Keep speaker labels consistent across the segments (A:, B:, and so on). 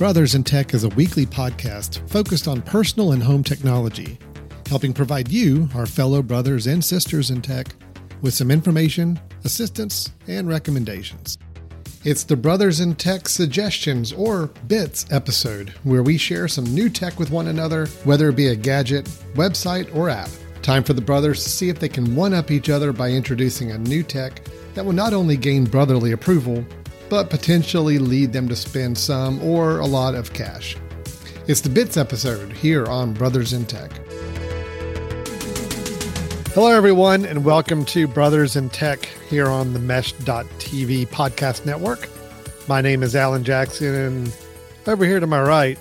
A: Brothers in Tech is a weekly podcast focused on personal and home technology, helping provide you, our fellow brothers and sisters in tech, with some information, assistance, and recommendations. It's the Brothers in Tech Suggestions or BITS episode, where we share some new tech with one another, whether it be a gadget, website, or app. Time for the brothers to see if they can one up each other by introducing a new tech that will not only gain brotherly approval, but potentially lead them to spend some or a lot of cash. It's the Bits episode here on Brothers in Tech. Hello, everyone, and welcome to Brothers in Tech here on the Mesh.tv podcast network. My name is Alan Jackson, and over here to my right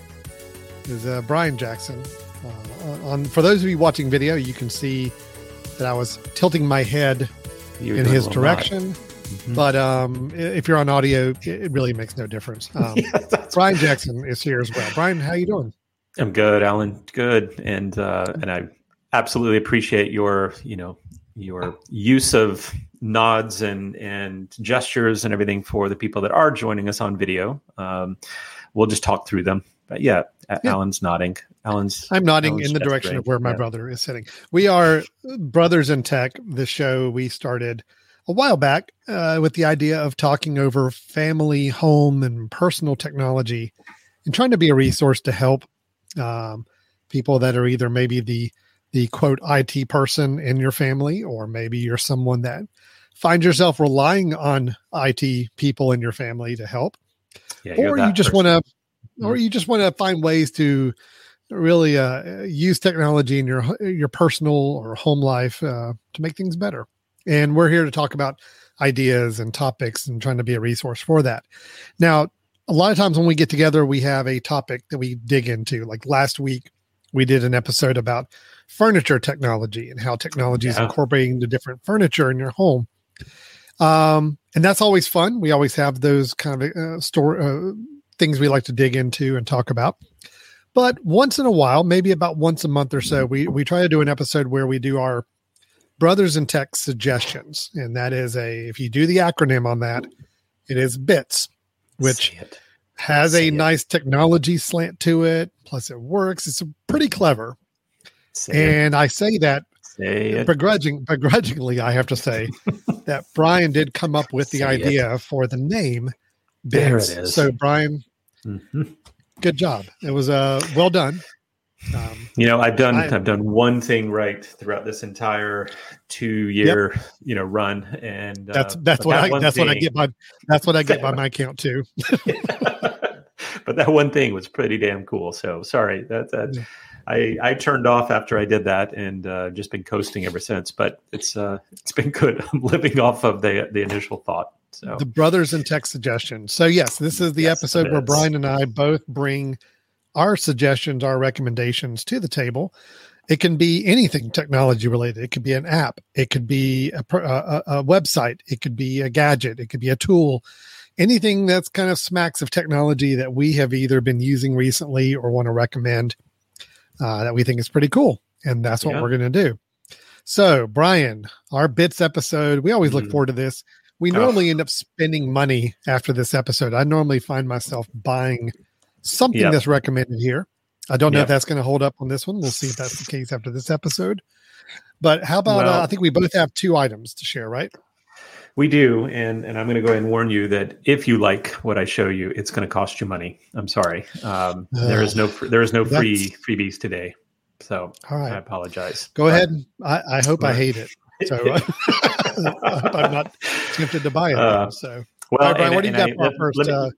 A: is uh, Brian Jackson. Uh, on for those of you watching video, you can see that I was tilting my head in his direction. Mm-hmm. But um, if you're on audio, it really makes no difference. Um, yeah, Brian Jackson is here as well. Brian, how you doing?
B: I'm good, Alan. Good, and uh, and I absolutely appreciate your you know your use of nods and and gestures and everything for the people that are joining us on video. Um, we'll just talk through them. But yeah, yeah. Alan's nodding. Alan's
A: I'm nodding Alan's in the direction of where my yeah. brother is sitting. We are brothers in tech. The show we started a while back uh, with the idea of talking over family, home, and personal technology and trying to be a resource to help um, people that are either maybe the the quote IT person in your family, or maybe you're someone that finds yourself relying on IT people in your family to help, yeah, or you just want to, or mm-hmm. you just want to find ways to really uh, use technology in your your personal or home life uh, to make things better. And we're here to talk about ideas and topics and trying to be a resource for that. Now, a lot of times when we get together, we have a topic that we dig into. Like last week, we did an episode about furniture technology and how technology is yeah. incorporating the different furniture in your home. Um, and that's always fun. We always have those kind of uh, store uh, things we like to dig into and talk about. But once in a while, maybe about once a month or so, we we try to do an episode where we do our Brothers in Tech suggestions. And that is a, if you do the acronym on that, it is BITS, which has a nice technology slant to it. Plus, it works. It's pretty clever. Say and it. I say that say begrudging, begrudgingly, I have to say that Brian did come up with the say idea it. for the name BITS. There it is. So, Brian, mm-hmm. good job. It was uh, well done.
B: Um, you know, I've done I, have done one thing right throughout this entire two year yep. you know run, and
A: that's uh, that's what that I that's thing, what I get by that's what I get by my count too.
B: but that one thing was pretty damn cool. So sorry that that. Yeah. I, I turned off after I did that and uh, just been coasting ever since. But it's uh, it's been good. I'm living off of the the initial thought. So
A: the brothers in tech suggestion. So yes, this is the yes, episode where Brian and I both bring our suggestions, our recommendations to the table. It can be anything technology related. It could be an app. It could be a, a, a, website. It could be a gadget. It could be a tool. Anything that's kind of smacks of technology that we have either been using recently or want to recommend uh, that we think is pretty cool. And that's what yeah. we're going to do. So, Brian, our bits episode, we always look mm. forward to this. We normally oh. end up spending money after this episode. I normally find myself buying something yep. that's recommended here. I don't know yep. if that's going to hold up on this one. We'll see if that's the case after this episode. But how about well, uh, I think we both have two items to share, right?
B: We do, and and I'm going to go ahead and warn you that if you like what I show you, it's going to cost you money. I'm sorry. Um, uh, there is no there is no free freebies today, so right. I apologize.
A: Go but, ahead. I, I hope I hate it. So I'm not tempted to buy it. Uh, so, well, right, Brian, and, what do you got I, for our first? Me, uh,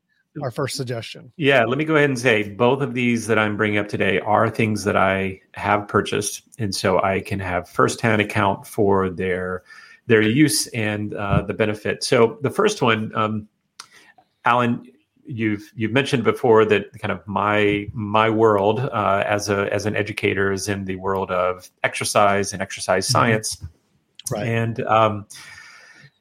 A: our first suggestion.
B: Yeah, let me go ahead and say both of these that I'm bringing up today are things that I have purchased, and so I can have firsthand account for their their use and uh, the benefit. So the first one, um, Alan, you've you've mentioned before that kind of my my world uh, as a as an educator is in the world of exercise and exercise mm-hmm. science, right? And um,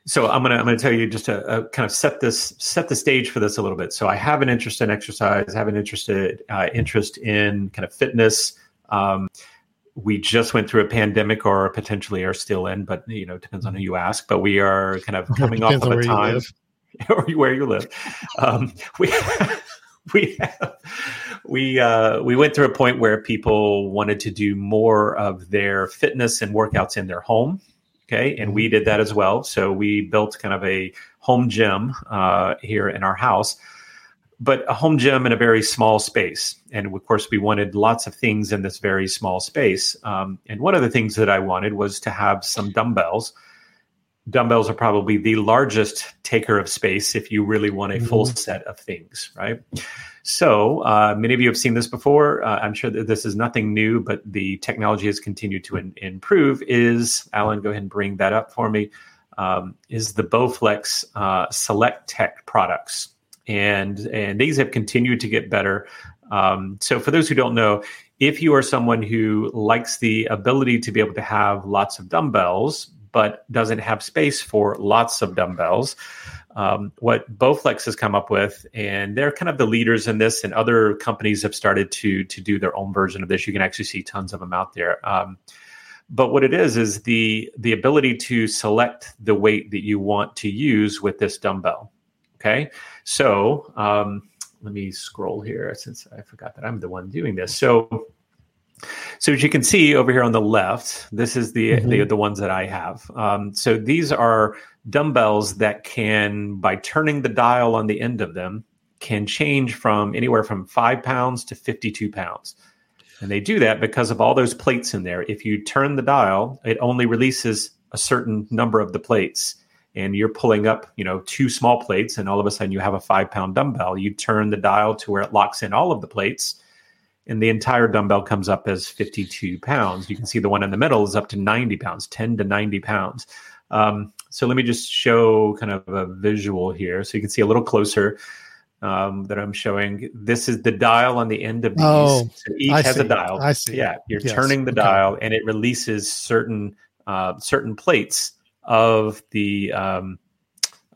B: so I'm gonna I'm gonna tell you just to uh, kind of set this set the stage for this a little bit. So I have an interest in exercise, I have an interested uh, interest in kind of fitness. Um, we just went through a pandemic, or potentially are still in, but you know depends on who you ask. But we are kind of coming off of a time, or where you live. Um, we we have we uh, we went through a point where people wanted to do more of their fitness and workouts in their home. Okay, and we did that as well. So we built kind of a home gym uh, here in our house, but a home gym in a very small space. And of course, we wanted lots of things in this very small space. Um, and one of the things that I wanted was to have some dumbbells dumbbells are probably the largest taker of space if you really want a mm-hmm. full set of things, right? So uh, many of you have seen this before. Uh, I'm sure that this is nothing new, but the technology has continued to in- improve. Is Alan? Go ahead and bring that up for me. Um, is the Bowflex uh, SelectTech products, and and these have continued to get better. Um, so for those who don't know, if you are someone who likes the ability to be able to have lots of dumbbells, but doesn't have space for lots of dumbbells. Um, what Bowflex has come up with, and they're kind of the leaders in this, and other companies have started to to do their own version of this. You can actually see tons of them out there. Um, but what it is is the the ability to select the weight that you want to use with this dumbbell. Okay, so um, let me scroll here since I forgot that I'm the one doing this. So so as you can see over here on the left, this is the mm-hmm. the, the, ones that I have. Um, so these are dumbbells that can, by turning the dial on the end of them, can change from anywhere from five pounds to 52 pounds. And they do that because of all those plates in there. If you turn the dial, it only releases a certain number of the plates. And you're pulling up, you know, two small plates, and all of a sudden you have a five pound dumbbell. You turn the dial to where it locks in all of the plates and the entire dumbbell comes up as 52 pounds. You can see the one in the middle is up to 90 pounds, 10 to 90 pounds. Um, so let me just show kind of a visual here so you can see a little closer um, that I'm showing. This is the dial on the end of these. Oh, so each I has see. a dial.
A: I see.
B: Yeah, you're yes. turning the okay. dial and it releases certain uh, certain plates of the um,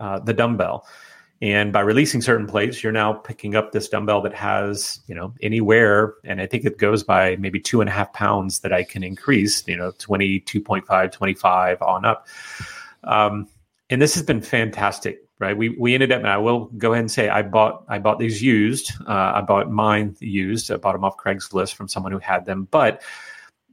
B: uh, the dumbbell. And by releasing certain plates, you're now picking up this dumbbell that has, you know, anywhere, and I think it goes by maybe two and a half pounds that I can increase, you know, 22.5, 25 on up. Um, and this has been fantastic, right? We, we ended up, and I will go ahead and say, I bought, I bought these used. Uh, I bought mine used. I bought them off Craigslist from someone who had them, but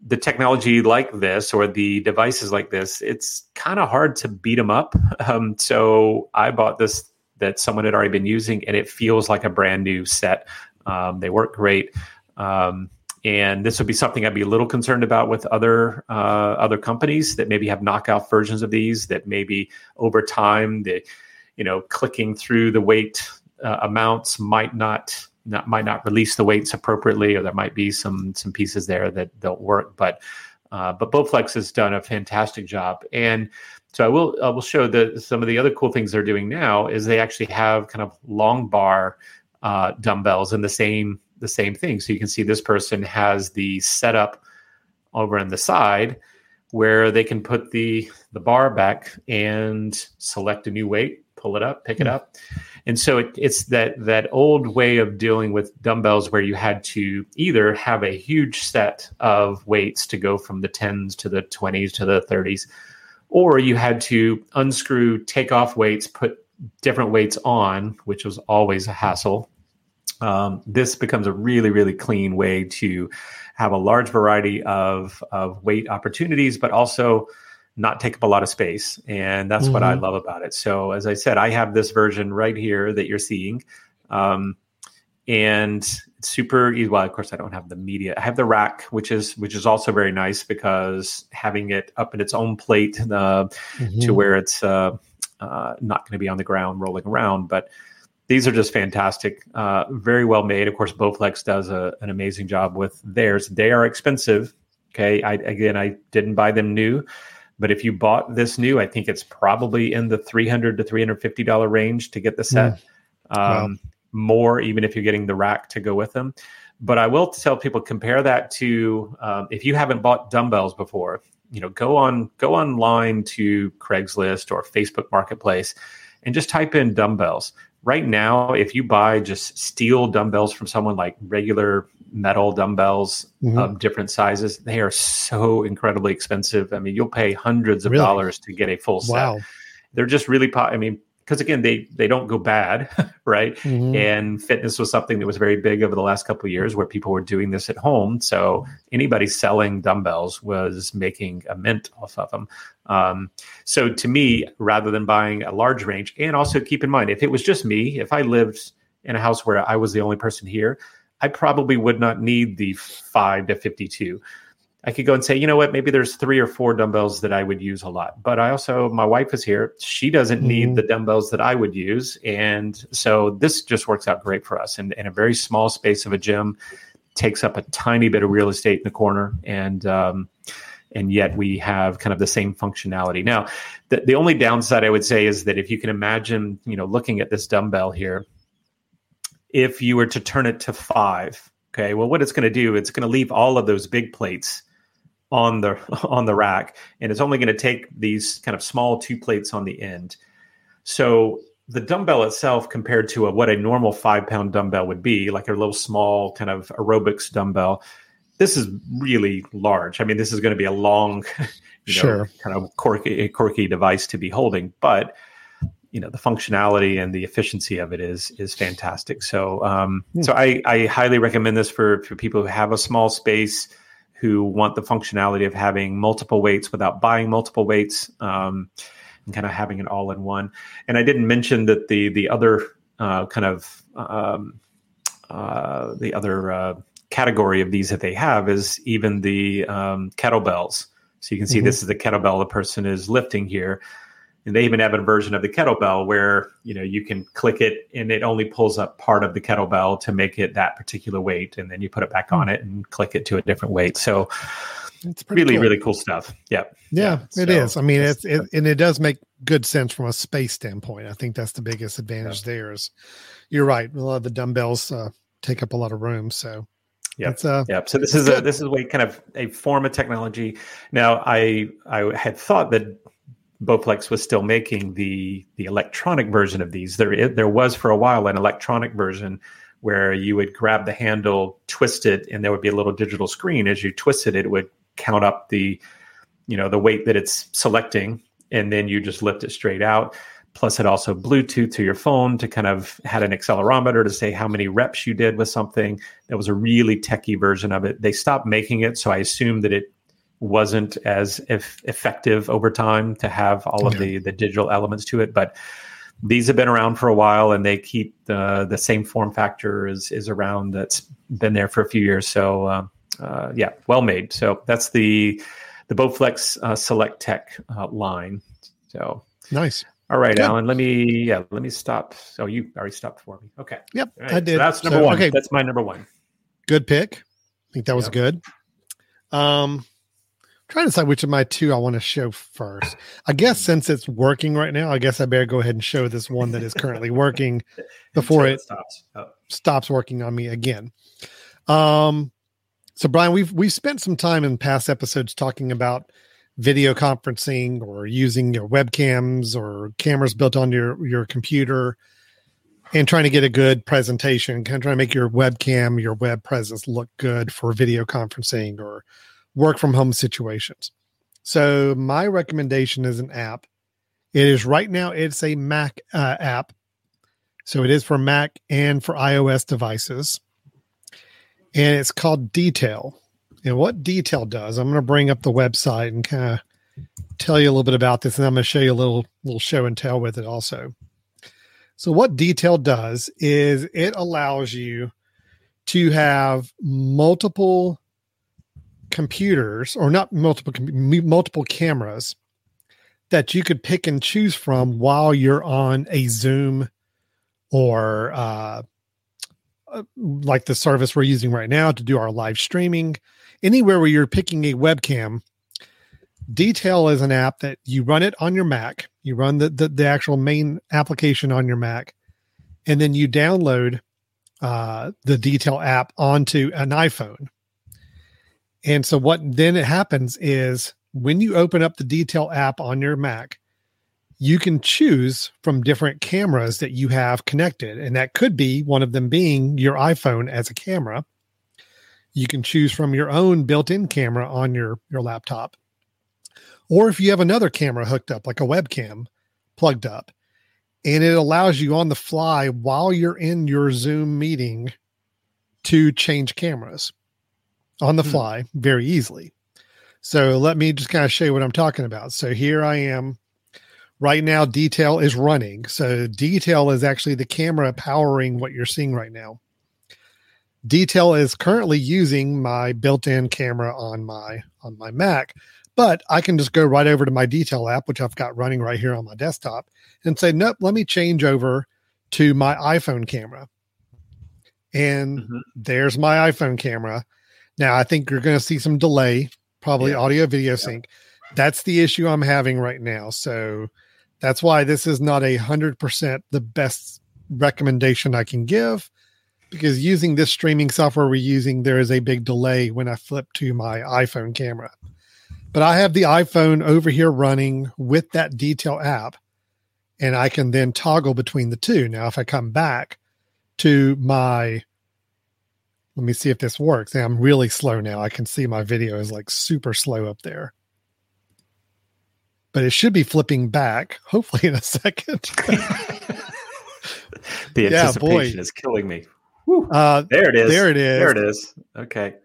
B: the technology like this or the devices like this, it's kind of hard to beat them up. Um, so I bought this that someone had already been using, and it feels like a brand new set. Um, they work great. Um, and this would be something I'd be a little concerned about with other uh, other companies that maybe have knockout versions of these. That maybe over time, the you know clicking through the weight uh, amounts might not, not might not release the weights appropriately, or there might be some some pieces there that don't work. But uh, but Bowflex has done a fantastic job, and so I will I will show that some of the other cool things they're doing now is they actually have kind of long bar uh, dumbbells and the same the same thing. So you can see this person has the setup over on the side where they can put the the bar back and select a new weight, pull it up, pick it hmm. up. And so it, it's that that old way of dealing with dumbbells where you had to either have a huge set of weights to go from the 10s to the 20s to the 30s or you had to unscrew, take off weights, put different weights on, which was always a hassle. Um, this becomes a really, really clean way to have a large variety of, of weight opportunities, but also not take up a lot of space. And that's mm-hmm. what I mm-hmm. love about it. So, as I said, I have this version right here that you're seeing. Um, and super easy. Well, of course, I don't have the media. I have the rack, which is which is also very nice because having it up in its own plate uh, mm-hmm. to where it's uh, uh, not going to be on the ground rolling around. But these are just fantastic, uh, very well made. Of course, Bowflex does a, an amazing job with theirs. They are expensive. Okay, I, again, I didn't buy them new. But if you bought this new, I think it's probably in the three hundred to three hundred fifty dollar range to get the set. Mm. Um, wow more, even if you're getting the rack to go with them. But I will tell people compare that to um, if you haven't bought dumbbells before, you know, go on go online to Craigslist or Facebook Marketplace and just type in dumbbells. Right now, if you buy just steel dumbbells from someone like regular metal dumbbells mm-hmm. of different sizes, they are so incredibly expensive. I mean, you'll pay hundreds of really? dollars to get a full set. Wow. They're just really, po- I mean, because again they they don't go bad right? Mm-hmm. and fitness was something that was very big over the last couple of years where people were doing this at home. So anybody selling dumbbells was making a mint off of them um, so to me rather than buying a large range and also keep in mind if it was just me if i lived in a house where i was the only person here i probably would not need the 5 to 52 I could go and say, you know what, maybe there's three or four dumbbells that I would use a lot. But I also, my wife is here. She doesn't mm-hmm. need the dumbbells that I would use. And so this just works out great for us. And in a very small space of a gym, takes up a tiny bit of real estate in the corner. And, um, and yet we have kind of the same functionality. Now, the, the only downside I would say is that if you can imagine, you know, looking at this dumbbell here, if you were to turn it to five, okay, well, what it's going to do, it's going to leave all of those big plates on the on the rack and it's only going to take these kind of small two plates on the end so the dumbbell itself compared to a, what a normal five pound dumbbell would be like a little small kind of aerobics dumbbell this is really large i mean this is going to be a long you know, sure. kind of quirky quirky device to be holding but you know the functionality and the efficiency of it is is fantastic so um, mm. so I, I highly recommend this for for people who have a small space who want the functionality of having multiple weights without buying multiple weights um, and kind of having it all in one. And I didn't mention that the the other uh, kind of um, uh, the other uh, category of these that they have is even the um, kettlebells. So you can see mm-hmm. this is the kettlebell the person is lifting here and they even have a version of the kettlebell where you know you can click it and it only pulls up part of the kettlebell to make it that particular weight and then you put it back on hmm. it and click it to a different weight so it's really cool. really cool stuff yeah
A: yeah, yeah it so, is i mean it's it, and it does make good sense from a space standpoint i think that's the biggest advantage yeah. there is you're right a lot of the dumbbells uh, take up a lot of room so
B: yeah, uh, yeah. So this is good. a this is a way kind of a form of technology. Now, I I had thought that Bowflex was still making the the electronic version of these. There there was for a while an electronic version where you would grab the handle, twist it, and there would be a little digital screen. As you twisted it, it would count up the you know the weight that it's selecting, and then you just lift it straight out. Plus, it also Bluetooth to your phone to kind of had an accelerometer to say how many reps you did with something. That was a really techie version of it. They stopped making it, so I assume that it wasn't as effective over time to have all of the the digital elements to it but these have been around for a while and they keep the the same form factor is is around that's been there for a few years. So uh, uh, yeah well made. So that's the the bowflex uh, SelectTech uh, line. So
A: nice.
B: all right, Good. alan let me yeah let me stop. So you already stopped for me. Okay.
A: Yep
B: right.
A: i did
B: so that's number so, one. okay. That's my number one.
A: Good pick. I think that was yep. good. Um trying to decide which of my two I want to show first. I guess hmm. since it's working right now, I guess I better go ahead and show this one that is currently working before it, stops. Oh. stops working on me again. Um, so Brian, we've we've spent some time in past episodes talking about video conferencing or using your webcams or cameras built on your your computer and trying to get a good presentation, kind of trying to make your webcam, your web presence look good for video conferencing or work from home situations. So my recommendation is an app. It is right now it's a Mac uh, app. So it is for Mac and for iOS devices. And it's called Detail. And what Detail does, I'm going to bring up the website and kind of tell you a little bit about this and I'm going to show you a little little show and tell with it also. So what Detail does is it allows you to have multiple computers or not multiple multiple cameras that you could pick and choose from while you're on a Zoom or uh, uh, like the service we're using right now to do our live streaming. Anywhere where you're picking a webcam, Detail is an app that you run it on your Mac. You run the, the, the actual main application on your Mac, and then you download uh, the Detail app onto an iPhone and so what then it happens is when you open up the detail app on your Mac, you can choose from different cameras that you have connected. And that could be one of them being your iPhone as a camera. You can choose from your own built-in camera on your, your laptop. Or if you have another camera hooked up, like a webcam plugged up, and it allows you on the fly while you're in your Zoom meeting to change cameras on the hmm. fly very easily. So let me just kind of show you what I'm talking about. So here I am. Right now, detail is running. So detail is actually the camera powering what you're seeing right now. Detail is currently using my built-in camera on my on my Mac, but I can just go right over to my detail app, which I've got running right here on my desktop, and say, nope, let me change over to my iPhone camera. And mm-hmm. there's my iPhone camera. Now I think you're going to see some delay, probably yeah. audio video yeah. sync. That's the issue I'm having right now. So that's why this is not a hundred percent the best recommendation I can give because using this streaming software we're using, there is a big delay when I flip to my iPhone camera. But I have the iPhone over here running with that detail app, and I can then toggle between the two. Now, if I come back to my, let me see if this works. I'm really slow now. I can see my video is like super slow up there. But it should be flipping back, hopefully in a second.
B: the anticipation yeah, is killing me. Uh, there it is.
A: There it is.
B: There it is. Okay.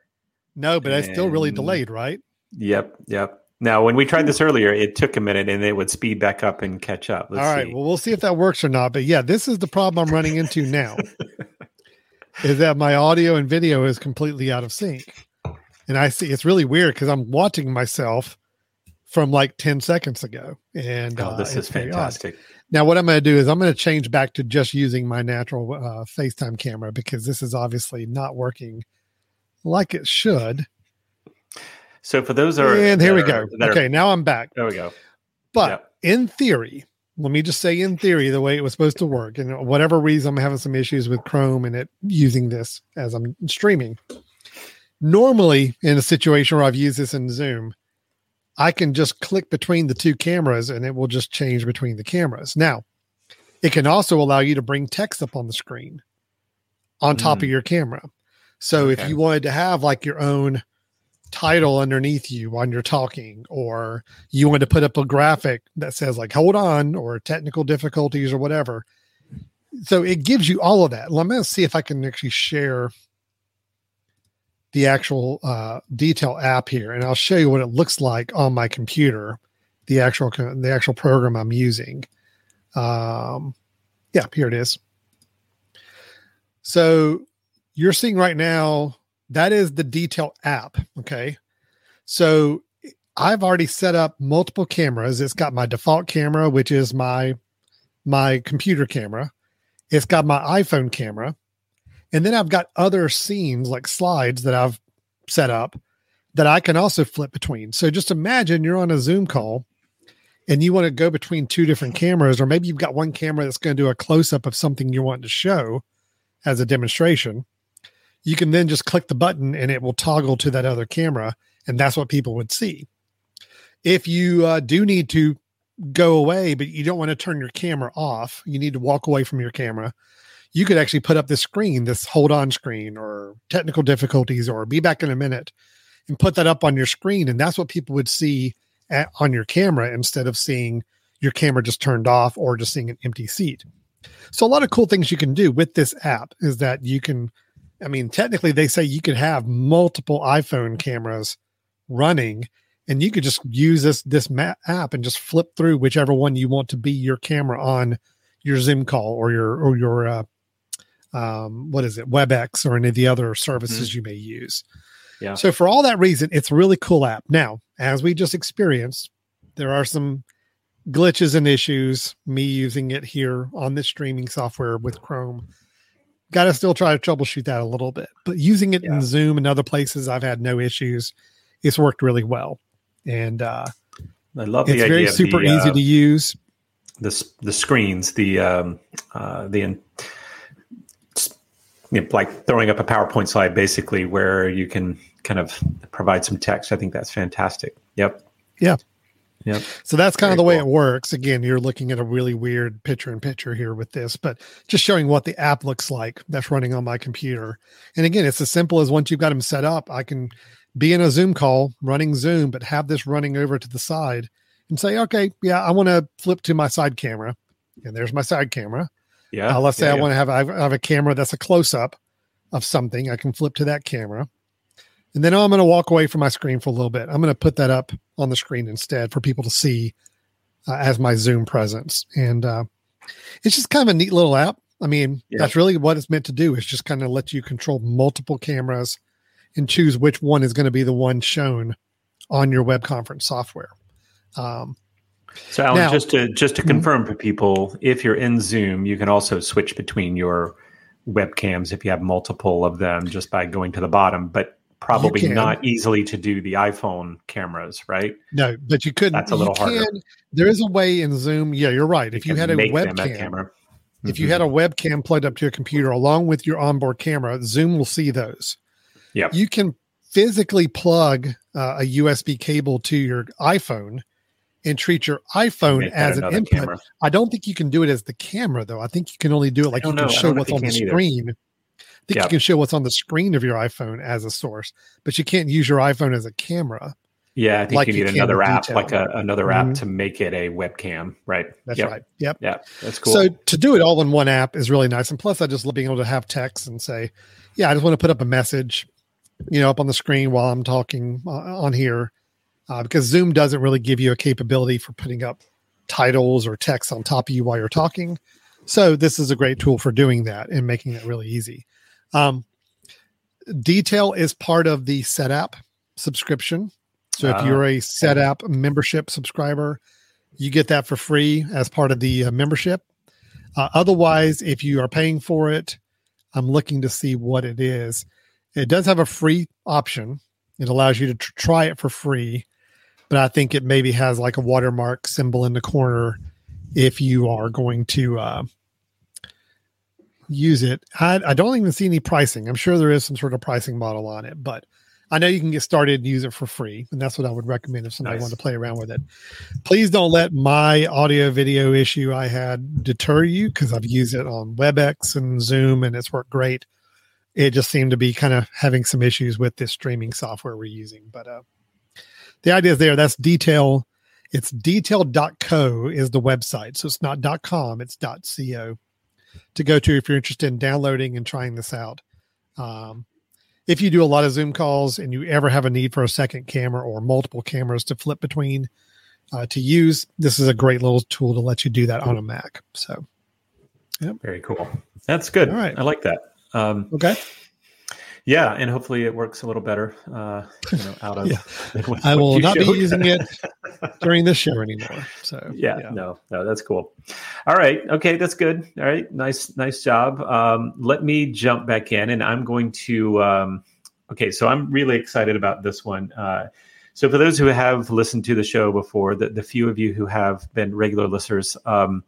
A: No, but and... I still really delayed, right?
B: Yep. Yep. Now, when we tried this earlier, it took a minute and it would speed back up and catch up.
A: Let's All right. See. Well, we'll see if that works or not. But yeah, this is the problem I'm running into now is that my audio and video is completely out of sync. And I see it's really weird because I'm watching myself from like 10 seconds ago. And
B: oh, this uh, is fantastic. Odd.
A: Now, what I'm going to do is I'm going to change back to just using my natural uh, FaceTime camera because this is obviously not working like it should.
B: So for those are
A: and here we go. okay, are, now I'm back.
B: There we go.
A: But yep. in theory, let me just say in theory the way it was supposed to work, and whatever reason I'm having some issues with Chrome and it using this as I'm streaming. Normally, in a situation where I've used this in Zoom, I can just click between the two cameras and it will just change between the cameras. Now, it can also allow you to bring text up on the screen on top mm. of your camera. So okay. if you wanted to have like your own title underneath you when you're talking, or you want to put up a graphic that says like hold on or technical difficulties or whatever. So it gives you all of that. Let me see if I can actually share the actual uh, detail app here, and I'll show you what it looks like on my computer. The actual the actual program I'm using. Um, yeah, here it is. So you're seeing right now that is the detail app. Okay, so I've already set up multiple cameras. It's got my default camera, which is my my computer camera. It's got my iPhone camera. And then I've got other scenes like slides that I've set up that I can also flip between. So just imagine you're on a Zoom call and you want to go between two different cameras, or maybe you've got one camera that's going to do a close up of something you want to show as a demonstration. You can then just click the button and it will toggle to that other camera, and that's what people would see. If you uh, do need to go away, but you don't want to turn your camera off, you need to walk away from your camera you could actually put up this screen, this hold on screen or technical difficulties or be back in a minute and put that up on your screen. And that's what people would see at, on your camera instead of seeing your camera just turned off or just seeing an empty seat. So a lot of cool things you can do with this app is that you can, I mean, technically they say you could have multiple iPhone cameras running and you could just use this this app and just flip through whichever one you want to be your camera on your Zoom call or your or your uh, um, what is it, WebEx or any of the other services mm-hmm. you may use. Yeah. So for all that reason, it's a really cool app. Now, as we just experienced, there are some glitches and issues. Me using it here on this streaming software with Chrome, got to still try to troubleshoot that a little bit. But using it yeah. in Zoom and other places, I've had no issues. It's worked really well, and uh,
B: I love
A: it's very super the, easy uh, to use.
B: The the screens, the um, uh, the you know, like throwing up a PowerPoint slide basically where you can kind of provide some text. I think that's fantastic. Yep.
A: Yeah.
B: Yep.
A: So that's kind Very of the way cool. it works. Again, you're looking at a really weird picture in picture here with this, but just showing what the app looks like that's running on my computer. And again, it's as simple as once you've got them set up, I can be in a Zoom call running Zoom, but have this running over to the side and say, okay, yeah, I want to flip to my side camera. and there's my side camera.
B: Yeah.
A: Uh, let's say
B: yeah,
A: I
B: yeah.
A: want to have I have a camera that's a close up of something. I can flip to that camera, and then I'm going to walk away from my screen for a little bit. I'm going to put that up on the screen instead for people to see uh, as my Zoom presence, and uh, it's just kind of a neat little app. I mean,
B: Yeah.
A: that's really what it's meant to do. Is just kind of let you control multiple cameras and choose which one is going to be the one shown on your web conference software. Um,
B: So, Alan,
A: Now-
B: just to just to
A: Mhm.
B: confirm for people, if you're in Zoom, you can also switch between your webcams if you have multiple of them, just by going to the bottom. But probably not easily to do the iPhone cameras, right?
A: no, but you couldn't.
B: That's a little
A: you
B: harder.
A: can- There is a way in Zoom. Yeah, you're right. If you, had a
B: make them that
A: webcam,
B: camera,
A: if you
B: Mhm.
A: had a webcam plugged up to your computer along with your onboard camera, Zoom will see those.
B: Yeah,
A: You can physically plug uh, a USB cable to your iPhone and treat your iPhone
B: Make
A: as an input.
B: camera.
A: I don't think you can do it as the camera though. I think you can only do it like you can
B: know.
A: Show what's on the
B: either.
A: screen. Think
B: Yeah.
A: you can show what's on the screen of your iPhone as a source, but you can't use your iPhone as a camera.
B: Yeah, I think
A: like
B: you
A: you
B: need
A: can
B: another app,
A: detail.
B: like a, another app
A: Mhm.
B: to make it a webcam, right?
A: That's
B: Yep.
A: right. Yep.
B: Yeah, that's cool.
A: So to do it all in one app is really nice. And plus, I just love being able to have text and say, yeah, I just want to put up a message, you know, up on the screen while I'm talking uh, on here. Uh, because Zoom doesn't really give you a capability for putting up titles or text on top of you while you're talking. So this is a great tool for doing that and making it really easy. Um, Detail is part of the SetApp subscription. So if
B: Ah,
A: you're a SetApp membership subscriber, you get that for free as part of the uh, membership. Uh, otherwise, if you are paying for it, I'm looking to see what it is. It does have a free option. It allows you to tr- try it for free, but I think it maybe has like a watermark symbol in the corner if you are going to uh, use it. I, I don't even see any pricing. I'm sure there is some sort of pricing model on it, but I know you can get started and use it for free, and that's what I would recommend if somebody
B: Nice.
A: wanted to play around with it. Please don't let my audio video issue I had deter you because I've used it on WebEx and Zoom, and it's worked great. It just seemed to be kind of having some issues with this streaming software we're using, but uh, the idea is there. That's detail. It's detail.co is the website, so it's not .com, it's .co to go to if you're interested in downloading and trying this out. Um, if you do a lot of Zoom calls and you ever have a need for a second camera or multiple cameras to flip between uh, to use, this is a great little tool to let you do that on a Mac. So,
B: Very cool. That's good.
A: All right.
B: I like that. Um,
A: okay.
B: Yeah, and hopefully it works a little better. Uh, you know, out of
A: Yeah.
B: what-
A: I will not be using it during this show anymore. So,
B: yeah, no, no, that's cool. All right, okay, that's good. All right, nice, nice job. Um, let me jump back in, and I'm going to. Um, okay, so I'm really excited about this one. Uh, so for those who have listened to the show before, the, the few of you who have been regular listeners, um,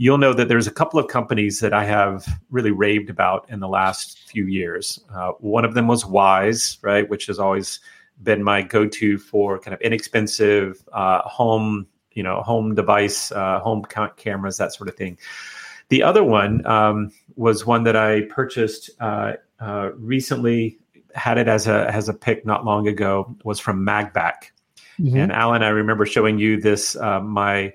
B: you'll know that there's a couple of companies that I have really raved about in the last few years. Uh, one of them was Wyze, right, which has always been my go-to for kind of inexpensive uh, home, you know, home device, uh, home ca- cameras, that sort of thing. The other one um, was one that I purchased uh, uh, recently. Had it as a as a pick not long ago. Was from MagBak.
A: Mhm.
B: And Alan, I remember showing you this uh, my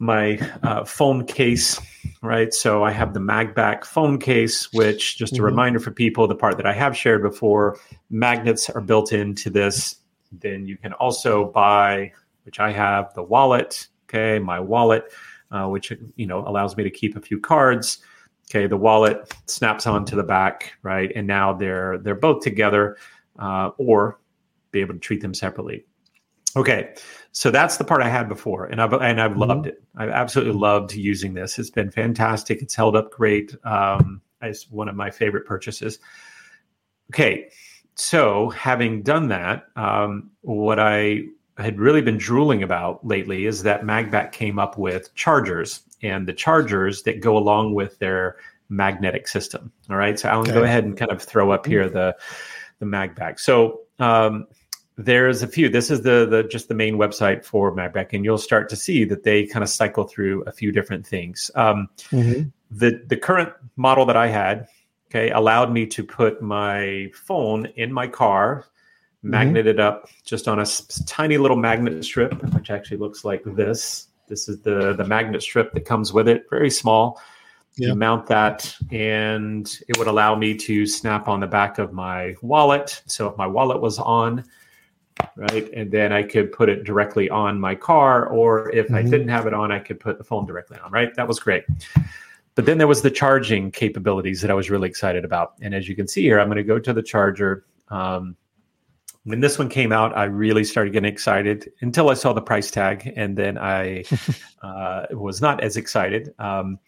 B: my uh, phone case, right? So I have the MagBak phone case, which just a
A: Mhm.
B: reminder for people, the part that I have shared before, magnets are built into this. Then you can also buy, which I have, the wallet. Okay, my wallet, uh, which you know allows me to keep a few cards. Okay, the wallet snaps onto the back, right? And now they're they're both together, uh, or be able to treat them separately. Okay, so that's the part I had before, and I've and I've
A: Mhm.
B: loved it. I've absolutely loved using this. It's been fantastic. It's held up great. Um, it's one of my favorite purchases. Okay, so having done that, um, what I had really been drooling about lately is that MagBak came up with chargers and the chargers that go along with their magnetic system. All right, so Alan, go ahead and kind of throw up here the the MagBak. So um, there's a few. This is the the just the main website for MagBak, and you'll start to see that they kind of cycle through a few different things. Um,
A: Mhm.
B: the the current model that I had, okay, allowed me to put my phone in my car, magnet it up just on a tiny little magnet strip, which actually looks like this. This is the the magnet strip that comes with it. Very small. Yeah. You mount that, and it would allow me to snap on the back of my wallet. So if my wallet was on, right, and then I could put it directly on my car, or if mm-hmm. I didn't have it on, I could put the phone directly on. Right, that was great. But then there was the charging capabilities that I was really excited about. And as you can see here, I'm going to go to the charger. Um, when this one came out, I really started getting excited until I saw the price tag, and then I uh, was not as excited. Um,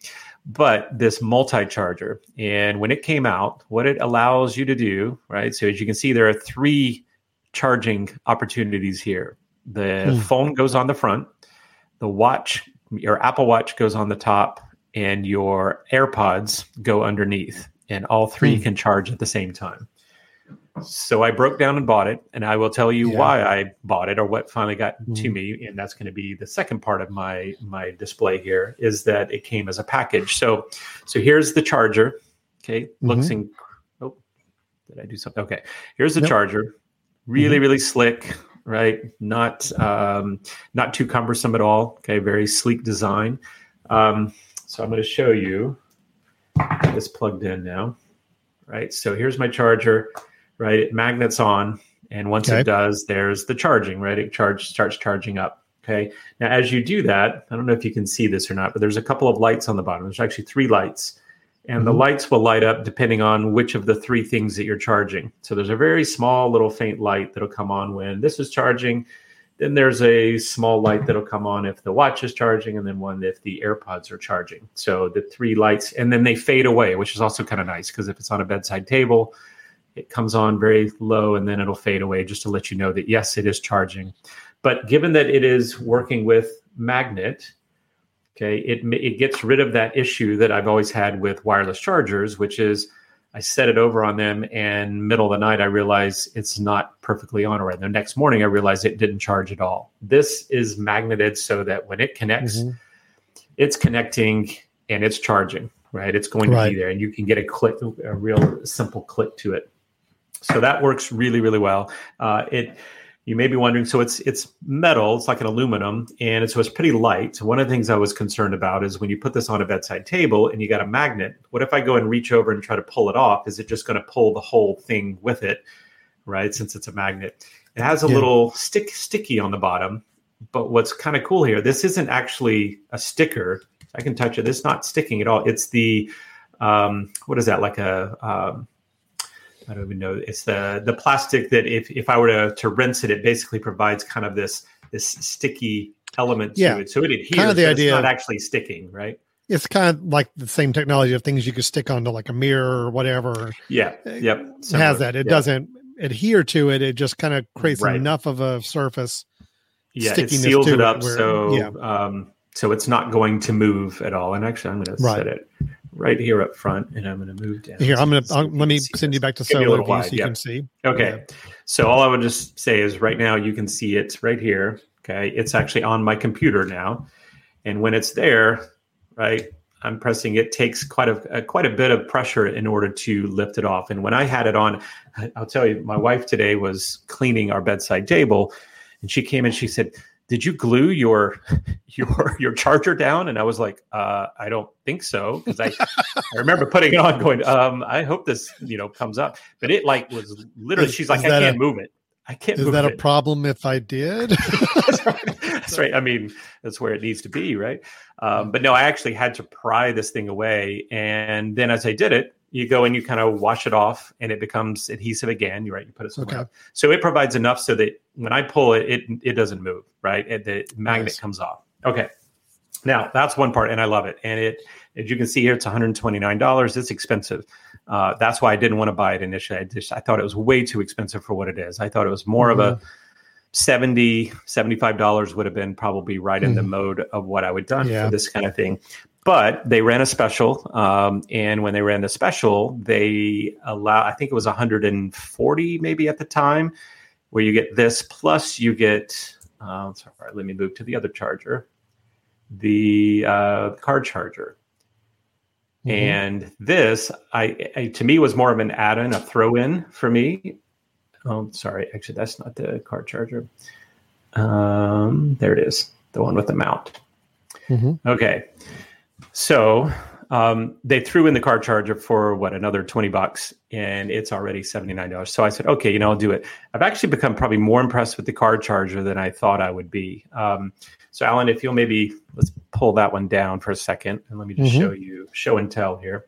B: but this multi-charger, and when it came out, what it allows you to do, right? So as you can see, there are three charging opportunities here. The hmm. phone goes on the front, the watch, your Apple Watch goes on the top, and your AirPods go underneath, and all three hmm. can charge at the same time. So I broke down and bought it, and I will tell you yeah. why I bought it or what finally got mm. to me, and that's going to be the second part of my my display here is that it came as a package. So so here's the charger. Okay, mm-hmm. looks in. Oh, did I do something? Okay, here's the nope. charger. Really, mm-hmm. really slick, right? Not um, not too cumbersome at all. Okay, very sleek design. Um, so I'm going to show you this plugged in now. Right. So here's my charger right? It magnets on, and once okay. it does, there's the charging, right? It charge starts charging up. Okay. Now, as you do that, I don't know if you can see this or not, but there's a couple of lights on the bottom. There's actually three lights, and mm-hmm. the lights will light up depending on which of the three things that you're charging. So there's a very small little faint light that'll come on when this is charging. Then there's a small light that'll come on if the watch is charging, and then one if the AirPods are charging. So the three lights, and then they fade away, which is also kind of nice because if it's on a bedside table, it comes on very low and then it'll fade away just to let you know that yes, it is charging. But given that it is working with magnet, okay, it it gets rid of that issue that I've always had with wireless chargers, which is I set it over on them and middle of the night I realize it's not perfectly on right. The next morning I realize it didn't charge at all. This is magneted so that when it connects, mm-hmm. it's connecting and it's charging, right? It's going to right. be there and you can get a click, a real simple click to it. So that works really, really well. Uh, it you may be wondering, so it's it's metal, it's like an aluminum, and it's, so it's pretty light. So one of the things I was concerned about is when you put this on a bedside table and you got a magnet, what if I go and reach over and try to pull it off? Is it just going to pull the whole thing with it, right? Since it's a magnet, it has a yeah. little stick sticky on the bottom. But what's kind of cool here, this isn't actually a sticker. I can touch it. It's not sticking at all. It's the um, what is that like a um, I don't even know. It's the the plastic that if if I were to to rinse it, it basically provides kind of this this sticky element yeah. to it. So it adheres. Kind of the idea. It's not actually sticking, right?
A: It's kind of like the same technology of things you could stick onto like a mirror or whatever.
B: Yeah. Yep.
A: It has that. It doesn't adhere to it. It just kind of creates right. enough of a surface.
B: Yeah, it seals it up where, so yeah. um, so it's not going to move at all. And actually, I'm going to set it right here up front, and I'm going to move down.
A: Here, I'm going to let me send you back to solo view so you yep. can see.
B: Okay, yeah. so all I would just say is right now you can see it right here. Okay, it's actually on my computer now, and when it's there, right, I'm pressing it takes quite a, a, quite a bit of pressure in order to lift it off. And when I had it on, I'll tell you, my wife today was cleaning our bedside table, and she came and she said did you glue your your your charger down? And i was like uh, i don't think so because I, I remember putting it on going um, i hope this you know comes up. But it like was literally is, she's like i can't a, move it. I can't
A: is that a problem if i did?
B: That's, right. that's right. I mean that's where it needs to be right? Um, but no i actually had to pry this thing away. And then as i did it you go and you kind of wash it off and it becomes adhesive again. You right, you put it somewhere. Okay. So it provides enough so that when I pull it, it it doesn't move. Right, it, the magnet nice. comes off. Okay. Now that's one part, and I love it. And it, as you can see here, it's one hundred twenty nine dollars. It's expensive. Uh, that's why I didn't want to buy it initially. I just I thought it was way too expensive for what it is. I thought it was more mm-hmm. of a 70 75 dollars would have been probably right mm. in the mm-hmm. mode of what i would done yeah. for this kind of thing but they ran a special um, and when they ran the special they allow i think it was 140 maybe at the time where you get this plus you get uh, sorry let me move to the other charger the uh, car charger mm-hmm. and this I, I, to me was more of an add-in a throw-in for me oh sorry actually that's not the car charger um, there it is the one with the mount Mm-hmm. Okay. So um, they threw in the car charger for what another 20 bucks and it's already $79 so i said okay you know i'll do it. I've actually become probably more impressed with the car charger than i thought i would be. Um, so alan if you'll maybe let's pull that one down for a second and let me just mm-hmm. show you show and tell here.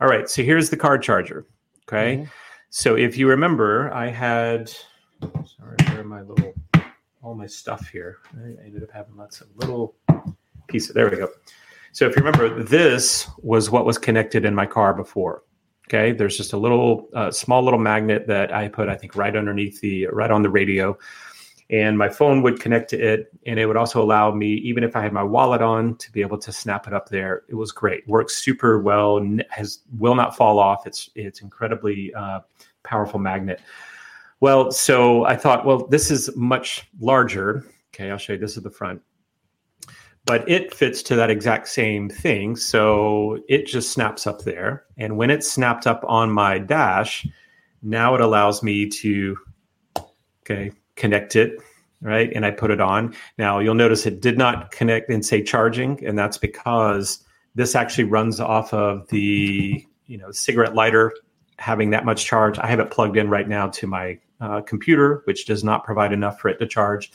B: All right so here's the car charger okay? Mm-hmm. so if you remember i had sorry where are my little all my stuff here? I ended up having lots of little pieces there we go so if you remember, this was what was connected in my car before. Okay, there's just a little uh, small little magnet that I put, I think, right underneath the right on the radio, and my phone would connect to it, and it would also allow me, even if I had my wallet on, to be able to snap it up there. It was great, works super well, has will not fall off. It's it's incredibly uh, powerful magnet. Well, so I thought, well, this is much larger. Okay, I'll show you. This is the front but it fits to that exact same thing. So it just snaps up there. And when it's snapped up on my dash, now it allows me to okay, connect it, right? And I put it on. Now you'll notice it did not connect and say charging, and that's because this actually runs off of the you know cigarette lighter having that much charge. I have it plugged in right now to my uh, computer, which does not provide enough for it to charge.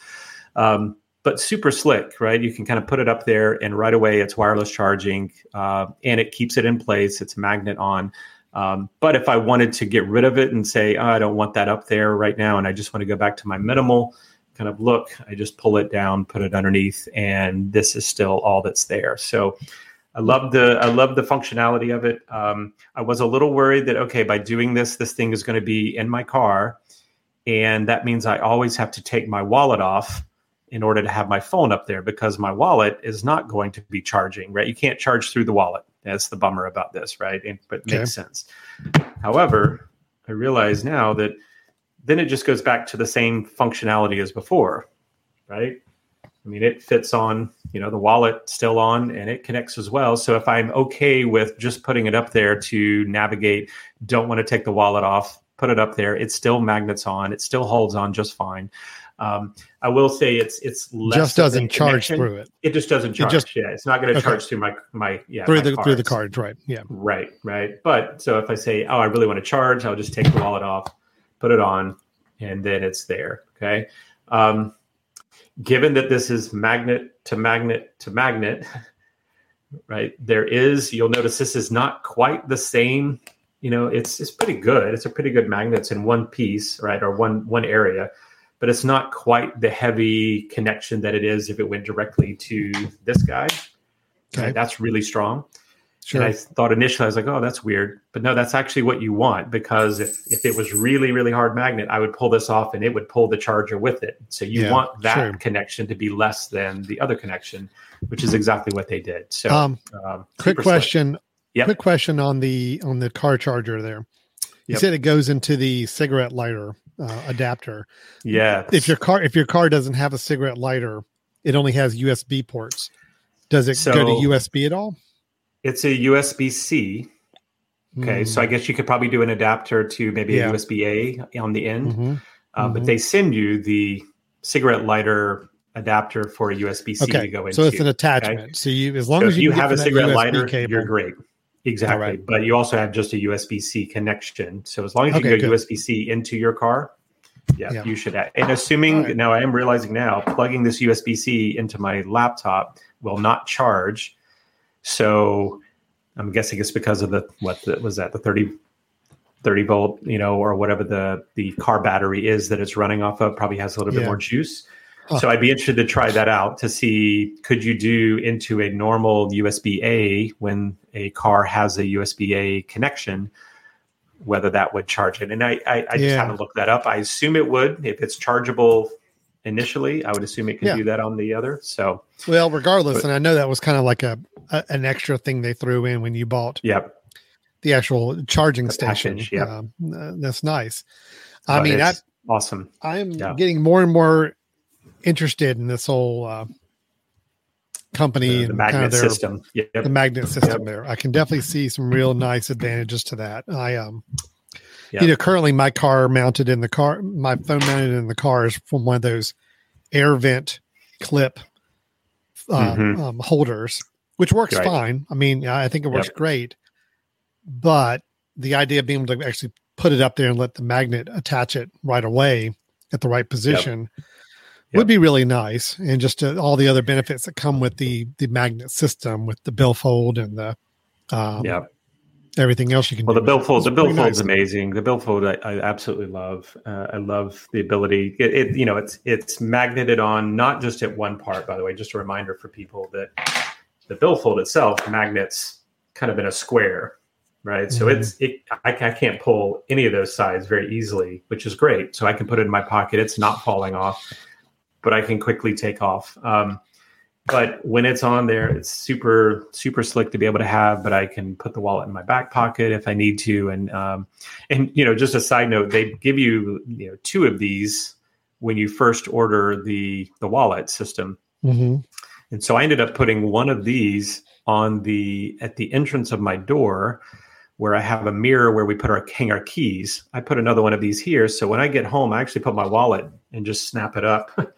B: Um, but super slick, right? You can kind of put it up there, and right away it's wireless charging, uh, and it keeps it in place. It's magnet on. Um, but if I wanted to get rid of it and say, oh, I don't want that up there right now, and I just want to go back to my minimal kind of look, I just pull it down, put it underneath, and this is still all that's there. So I love the I love the functionality of it. Um, I was a little worried that okay, by doing this, this thing is going to be in my car, and that means I always have to take my wallet off in order to have my phone up there because my wallet is not going to be charging, right? You can't charge through the wallet. That's the bummer about this, right? And, but okay. makes sense. However, I realize now that then it just goes back to the same functionality as before, right? I mean, it fits on, you know, the wallet still on and it connects as well. So if I'm okay with just putting it up there to navigate, don't want to take the wallet off, put it up there, it still magnets on, it still holds on just fine. Um, I will say it's it's
A: just doesn't charge through it.
B: It just doesn't charge. It just, yeah, it's not going to okay. charge through my my yeah
A: through
B: my
A: the cards. through the cards, right? Yeah,
B: right, right. But so if I say, oh, I really want to charge, I'll just take the wallet off, put it on, and then it's there. Okay. Um, given that this is magnet to magnet to magnet, right? There is you'll notice this is not quite the same. You know, it's it's pretty good. It's a pretty good magnet it's in one piece, right, or one one area but it's not quite the heavy connection that it is if it went directly to this guy. Okay. That's really strong. Sure. And I thought initially I was like, oh, that's weird. But no, that's actually what you want because if, if it was really, really hard magnet, I would pull this off and it would pull the charger with it. So you yeah, want that sure. connection to be less than the other connection, which is exactly what they did. So um,
A: um, quick question. Yep. Quick question on the on the car charger there. You yep. said it goes into the cigarette lighter uh, adapter.
B: Yeah.
A: If your car if your car doesn't have a cigarette lighter, it only has USB ports. Does it so go to USB at all?
B: It's a USB C. Okay, mm. so I hmm. guess you could probably do an adapter to maybe yeah. a USB A on the end, mm-hmm. Uh, mm-hmm. but they send you the cigarette lighter adapter for a USB C okay. to go into.
A: So it's an attachment. Okay? So you, as long so as you,
B: you have a cigarette lighter, cable, you're great. Exactly. Right. But you also have just a USB C connection. So as long as you okay, go USB C into your car, yeah, yeah, you should. Have. And assuming right. now, I am realizing now, plugging this USB C into my laptop will not charge. So I'm guessing it's because of the what the, was that the 30 30 volt, you know, or whatever the the car battery is that it's running off of probably has a little yeah. bit more juice. So I'd be interested to try that out to see could you do into a normal USB A when a car has a USB A connection, whether that would charge it. And I, I, I just yeah. haven't looked that up. I assume it would if it's chargeable initially. I would assume it can yeah. do that on the other. So
A: well, regardless, but, and I know that was kind of like a, a, an extra thing they threw in when you bought.
B: Yep.
A: The actual charging the station. Package, yep. Um, uh, that's nice. I but mean, I,
B: awesome.
A: I'm yeah. getting more and more interested in this whole uh, company
B: the, the magnet kind of their, system.
A: Yep. The magnet system yep. there. I can definitely see some real nice advantages to that. I um yep. you know, currently my car mounted in the car my phone mounted in the car is from one of those air vent clip uh, mm-hmm. um, holders, which works right. fine. I mean, I think it works great, but the idea of being able to actually put it up there and let the magnet attach it right away at the right position yep. Yep. would be really nice. And just uh, all the other benefits that come with the the magnet system with the billfold and the um, yeah everything else you can.
B: Well, the billfold, the billfold's nice. amazing. The billfold, I, I absolutely love. Uh, I love the ability. It, it, you know, it's it's magneted on not just at one part. By the way, just a reminder for people that the billfold itself magnets kind of in a square, right? Mm-hmm. So it's it. I, I can't pull any of those sides very easily, which is great. So I can put it in my pocket. It's not falling off, but I can quickly take off. Um, but when it's on there, it's super super slick to be able to have. But I can put the wallet in my back pocket if I need to. And um, and you know, just a side note, they give you you know two of these when you first order the the wallet system. Mm-hmm. And so I ended up putting one of these on the at the entrance of my door where I have a mirror where we put our hang our keys. I put another one of these here. So when I get home, I actually put my wallet and just snap it up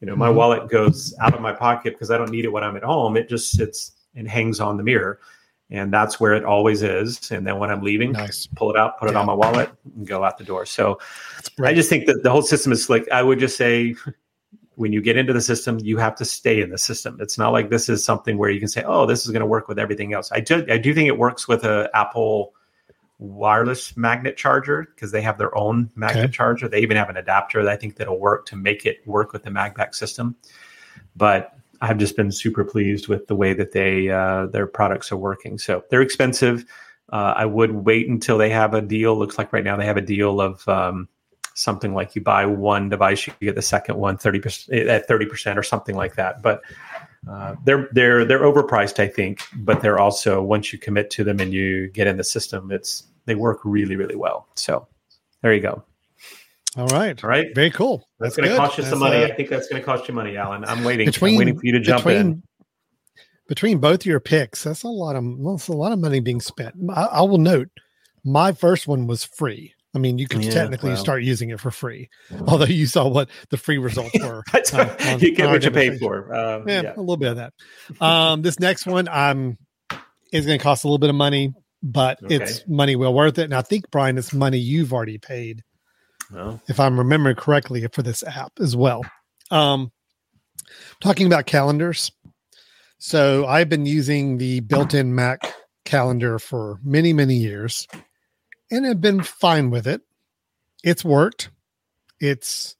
B: You know, my mm-hmm. wallet goes out of my pocket because I don't need it when I'm at home. It just sits and hangs on the mirror. And that's where it always is. And then when I'm leaving, nice. pull it out, put yeah. it on my wallet, and go out the door. So I just think that the whole system is like, I would just say, when you get into the system, you have to stay in the system. It's not like this is something where you can say, "Oh, this is going to work with everything else." I do, I do think it works with a Apple wireless magnet charger because they have their own magnet okay. charger. They even have an adapter that I think that'll work to make it work with the MagBak system. But I've just been super pleased with the way that they uh, their products are working. So they're expensive. Uh, I would wait until they have a deal. Looks like right now they have a deal of um, something like you buy one device, you get the second one 30% at 30% or something like that. But uh, they're they're they're overpriced, I think, but they're also once you commit to them and you get in the system, it's they work really really well. So there you go.
A: All right,
B: all right,
A: very cool.
B: That's, that's going to cost you some money. Uh, I think that's going to cost you money, Alan. I'm waiting. Between, I'm waiting for you to jump
A: between,
B: in.
A: Between both your picks, that's a lot of that's a lot of money being spent. I, I will note, my first one was free. I mean, you could yeah, technically well. start using it for free, although you saw what the free results were.
B: uh, on, you get what you pay for.
A: Um, yeah, yeah, a little bit of that. Um, this next one, I'm is going to cost a little bit of money, but okay. it's money well worth it. And I think Brian, it's money you've already paid, well. if I'm remembering correctly, for this app as well. Um, talking about calendars. So I've been using the built-in Mac calendar for many, many years and have been fine with it. It's worked. It's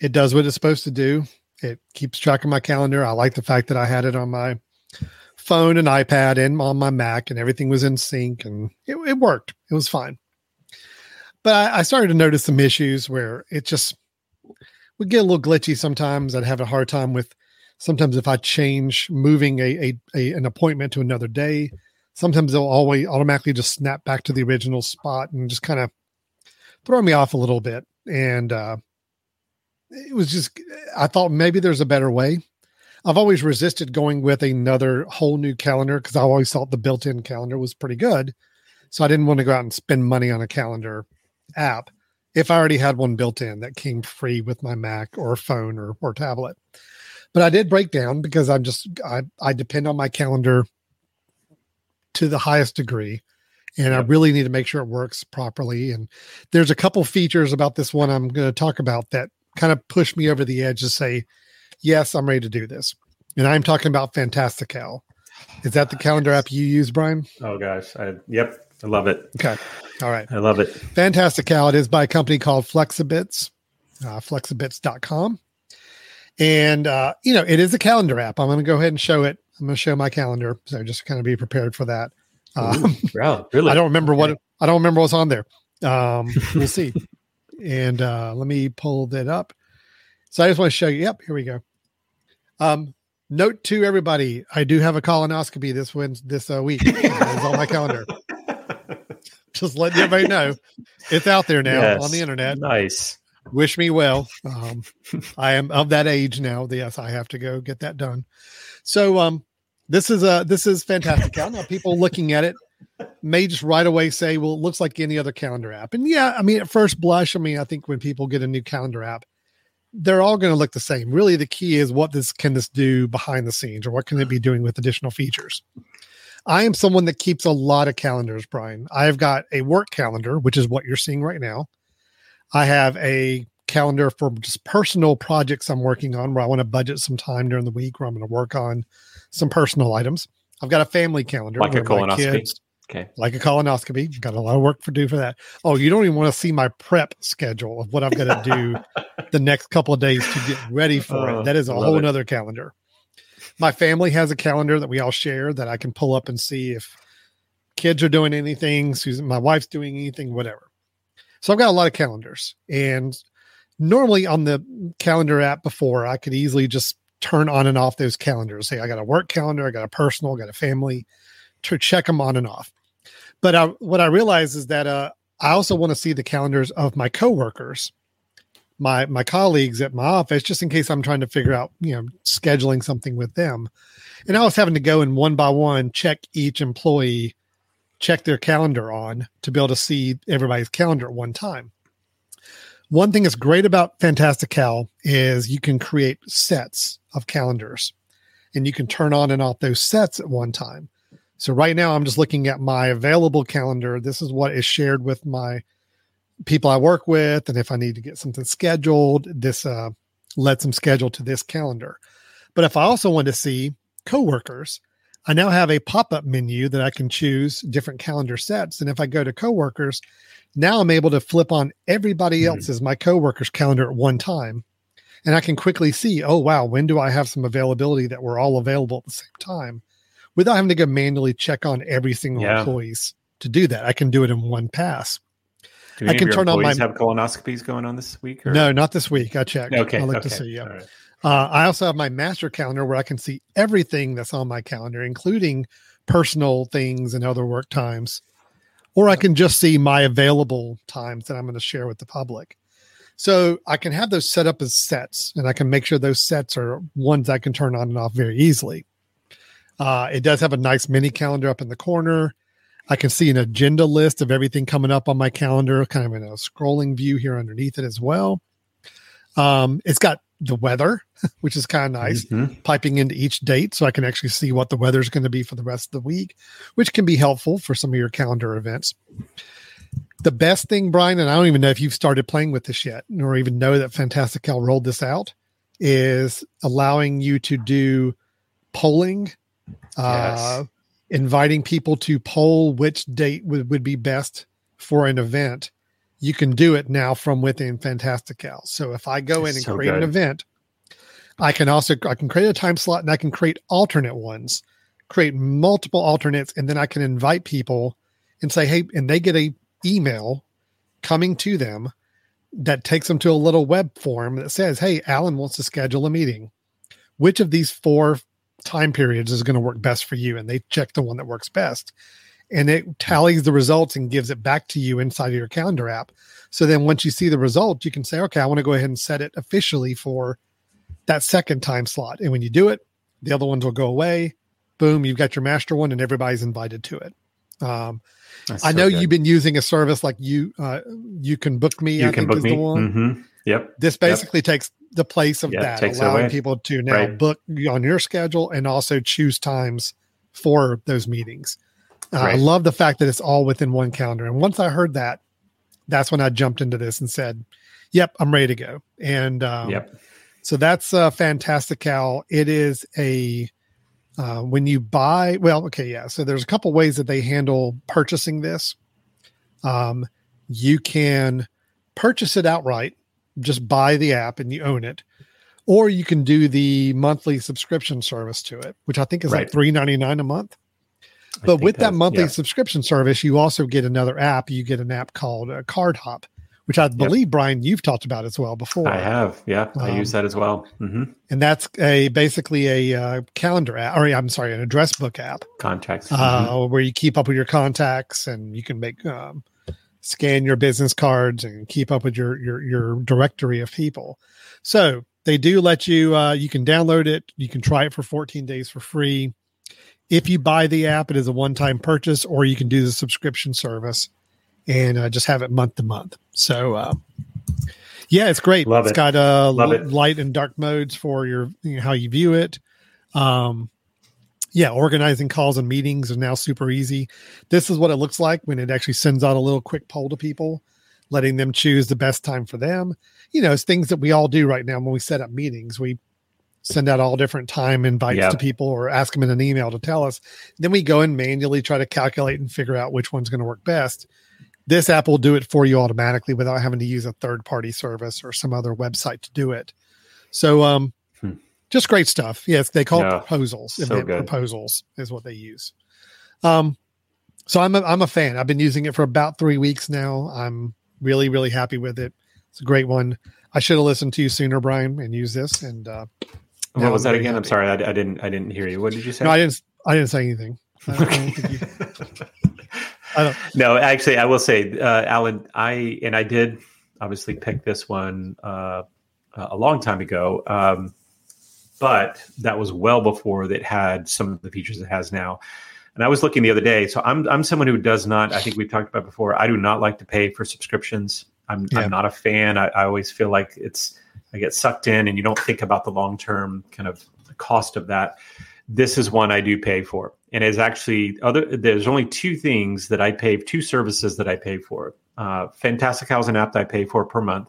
A: it does what it's supposed to do. It keeps track of my calendar. I like the fact that I had it on my phone and iPad and on my Mac, and everything was in sync, and it, it worked. It was fine. But I, I started to notice some issues where it just would get a little glitchy sometimes. I'd have a hard time with sometimes if I change moving a, a, a an appointment to another day sometimes they'll always automatically just snap back to the original spot and just kind of throw me off a little bit. And uh, it was just, I thought maybe there's a better way. I've always resisted going with another whole new calendar because I always thought the built in calendar was pretty good. So I didn't want to go out and spend money on a calendar app if I already had one built in that came free with my Mac or phone or, or tablet. But I did break down because I'm just, I, I depend on my calendar to the highest degree and I really need to make sure it works properly. And there's a couple features about this one I'm going to talk about that kind of push me over the edge to say, yes, I'm ready to do this. And I'm talking about Fantastical. Is that the calendar app you use, Brian?
B: Oh gosh, I, yep, I love it.
A: Okay, all right,
B: I love it.
A: Fantastical. It is by a company called Flexibits, uh, flexibits.com. And uh, you know, it is a calendar app. I'm going to go ahead and show it I'm going to show my calendar, so just kind of be prepared for that.
B: Um, wow, really?
A: I don't remember what I don't remember what's on there. Um, we'll see. and uh, let me pull that up. So I just want to show you. Yep, here we go. Um, note to everybody: I do have a colonoscopy this wins this uh, week. it's on my calendar. just letting everybody know it's out there now yes. on the internet.
B: Nice.
A: Wish me well. Um, I am of that age now. Yes, I have to go get that done. So, um, this is a this is fantastic. now people looking at it may just right away say, "Well, it looks like any other calendar app." And yeah, I mean, at first blush, I mean, I think when people get a new calendar app, they're all going to look the same. Really, the key is what this can this do behind the scenes, or what can it be doing with additional features. I am someone that keeps a lot of calendars, Brian. I've got a work calendar, which is what you're seeing right now. I have a calendar for just personal projects I'm working on where I want to budget some time during the week where I'm going to work on some personal items. I've got a family calendar.
B: Like a colonoscopy.
A: Okay. Like a colonoscopy. Got a lot of work to do for that. Oh, you don't even want to see my prep schedule of what I've got to do the next couple of days to get ready for uh, it. That is a whole it. other calendar. My family has a calendar that we all share that I can pull up and see if kids are doing anything, Susan, my wife's doing anything, whatever. So I've got a lot of calendars. And normally on the calendar app before, I could easily just turn on and off those calendars. Say, I got a work calendar, I got a personal, I got a family to check them on and off. But I, what I realize is that uh, I also want to see the calendars of my coworkers, my my colleagues at my office, just in case I'm trying to figure out, you know, scheduling something with them. And I was having to go and one by one check each employee, check their calendar on to be able to see everybody's calendar at one time. One thing that's great about Fantastical is you can create sets of calendars and you can turn on and off those sets at one time. So right now I'm just looking at my available calendar. This is what is shared with my people I work with. And if I need to get something scheduled, this uh, lets them schedule to this calendar. But if I also want to see coworkers, I now have a pop-up menu that I can choose different calendar sets. And if I go to coworkers, now I'm able to flip on everybody mm-hmm. else's, my coworkers' calendar at one time. And I can quickly see, oh, wow, when do I have some availability that we're all available at the same time without having to go manually check on every single yeah. employees to do that. I can do it in one pass.
B: Do I can turn on my have colonoscopies going on this week?
A: Or? No, not this week. I checked. Okay, I like okay. to see. Yeah. Right. Uh, I also have my master calendar where I can see everything that's on my calendar, including personal things and other work times or I can just see my available times that I'm going to share with the public. So I can have those set up as sets and I can make sure those sets are ones I can turn on and off very easily. Uh, it does have a nice mini calendar up in the corner. I can see an agenda list of everything coming up on my calendar, kind of in a scrolling view here underneath it as well. Um, it's got the weather, which is kind of nice, mm-hmm. piping into each date so I can actually see what the weather is going to be for the rest of the week, which can be helpful for some of your calendar events. The best thing, Brian, and I don't even know if you've started playing with this yet, or even know that Fantastical rolled this out, is allowing you to do polling, uh, yes. inviting people to poll which date would, would be best for an event you can do it now from within Fantastical. So if I go in and so create good. an event, I can also I can create a time slot and I can create alternate ones, create multiple alternates, and then I can invite people and say, hey, and they get a email coming to them that takes them to a little web form that says, hey, Alan wants to schedule a meeting. Which of these four time periods is going to work best for you? And they check the one that works best and it tallies the results and gives it back to you inside of your calendar app. So then once you see the result, you can say, okay, I want to go ahead and set it officially for that second time slot. And when you do it, the other ones will go away. Boom, you've got your master one and everybody's invited to it. Um, I know you've been using a service like you uh, you can book me.
B: You I can book me. Mm-hmm. Yep.
A: This basically
B: yep.
A: takes the place of yep, that, allowing people to now right. book on your schedule and also choose times for those meetings. Uh, right. I love the fact that it's all within one calendar. And once I heard that, that's when I jumped into this and said, "Yep, I'm ready to go." And um, yep. so that's uh, Fantastical. It is a uh, when you buy. Well, okay, yeah. So there's a couple ways that they handle purchasing this. Um, you can purchase it outright, just buy the app and you own it, or you can do the monthly subscription service to it, which I think is right. like three ninety nine a month. But with that monthly yeah. subscription service, you also get another app. You get an app called uh, Cardhop, which I believe, yep. Brian, you've talked about as well before.
B: I have. Yeah, I use um, that as well. Mm-hmm.
A: And that's a basically a uh, calendar app, or I'm sorry, an address book app.
B: Contacts.
A: Uh, mm-hmm. where you keep up with your contacts and you can make um, scan your business cards and keep up with your your your directory of people. So they do let you. Uh, you can download it. You can try it for 14 days for free. If you buy the app, it is a one time purchase, or you can do the subscription service and uh, just have it month to month. So, uh, Yeah, it's great.
B: Love
A: it's
B: it.
A: got uh, l-
B: it.
A: light and dark modes for your you know, how you view it. Um, yeah, organizing calls and meetings is now super easy. This is what it looks like when it actually sends out a little quick poll to people, letting them choose the best time for them. You know, it's things that we all do right now when we set up meetings. We send out all different time invites
B: Yeah.
A: to people or ask them in an email to tell us. Then we go and manually try to calculate and figure out which one's going to work best. This app will do it for you automatically without having to use a third party service or some other website to do it. So, um,
B: Hmm.
A: just great stuff. Yes, they call
B: Yeah.
A: it proposals.
B: So good.
A: proposals is what they use. Um, so I'm a, I'm a fan. I've been using it for about three weeks now. I'm really really happy with it. It's a great one. I should have listened to you sooner, Brian, and use this. And uh,
B: What was
A: I'm
B: that again? I'm sorry, I, I didn't. I didn't hear you. What did you say?
A: no, I didn't. I didn't say anything. I I don't think you- I don't-
B: no, actually, I will say, uh, Alan, I and I did obviously pick this one uh, a long time ago, um, but that was well before that had some of the features it has now. And I was looking the other day, so I'm I'm someone who does not. I think we've talked about before. I do not like to pay for subscriptions. I'm
A: Yeah.
B: I'm not a fan. I, I always feel like it's I get sucked in, and you don't think about the long term kind of the cost of that. This is one I do pay for, and it's actually other. There's only two things that I pay, two services that I pay for. Uh, Fantastical is an app that I pay for per month,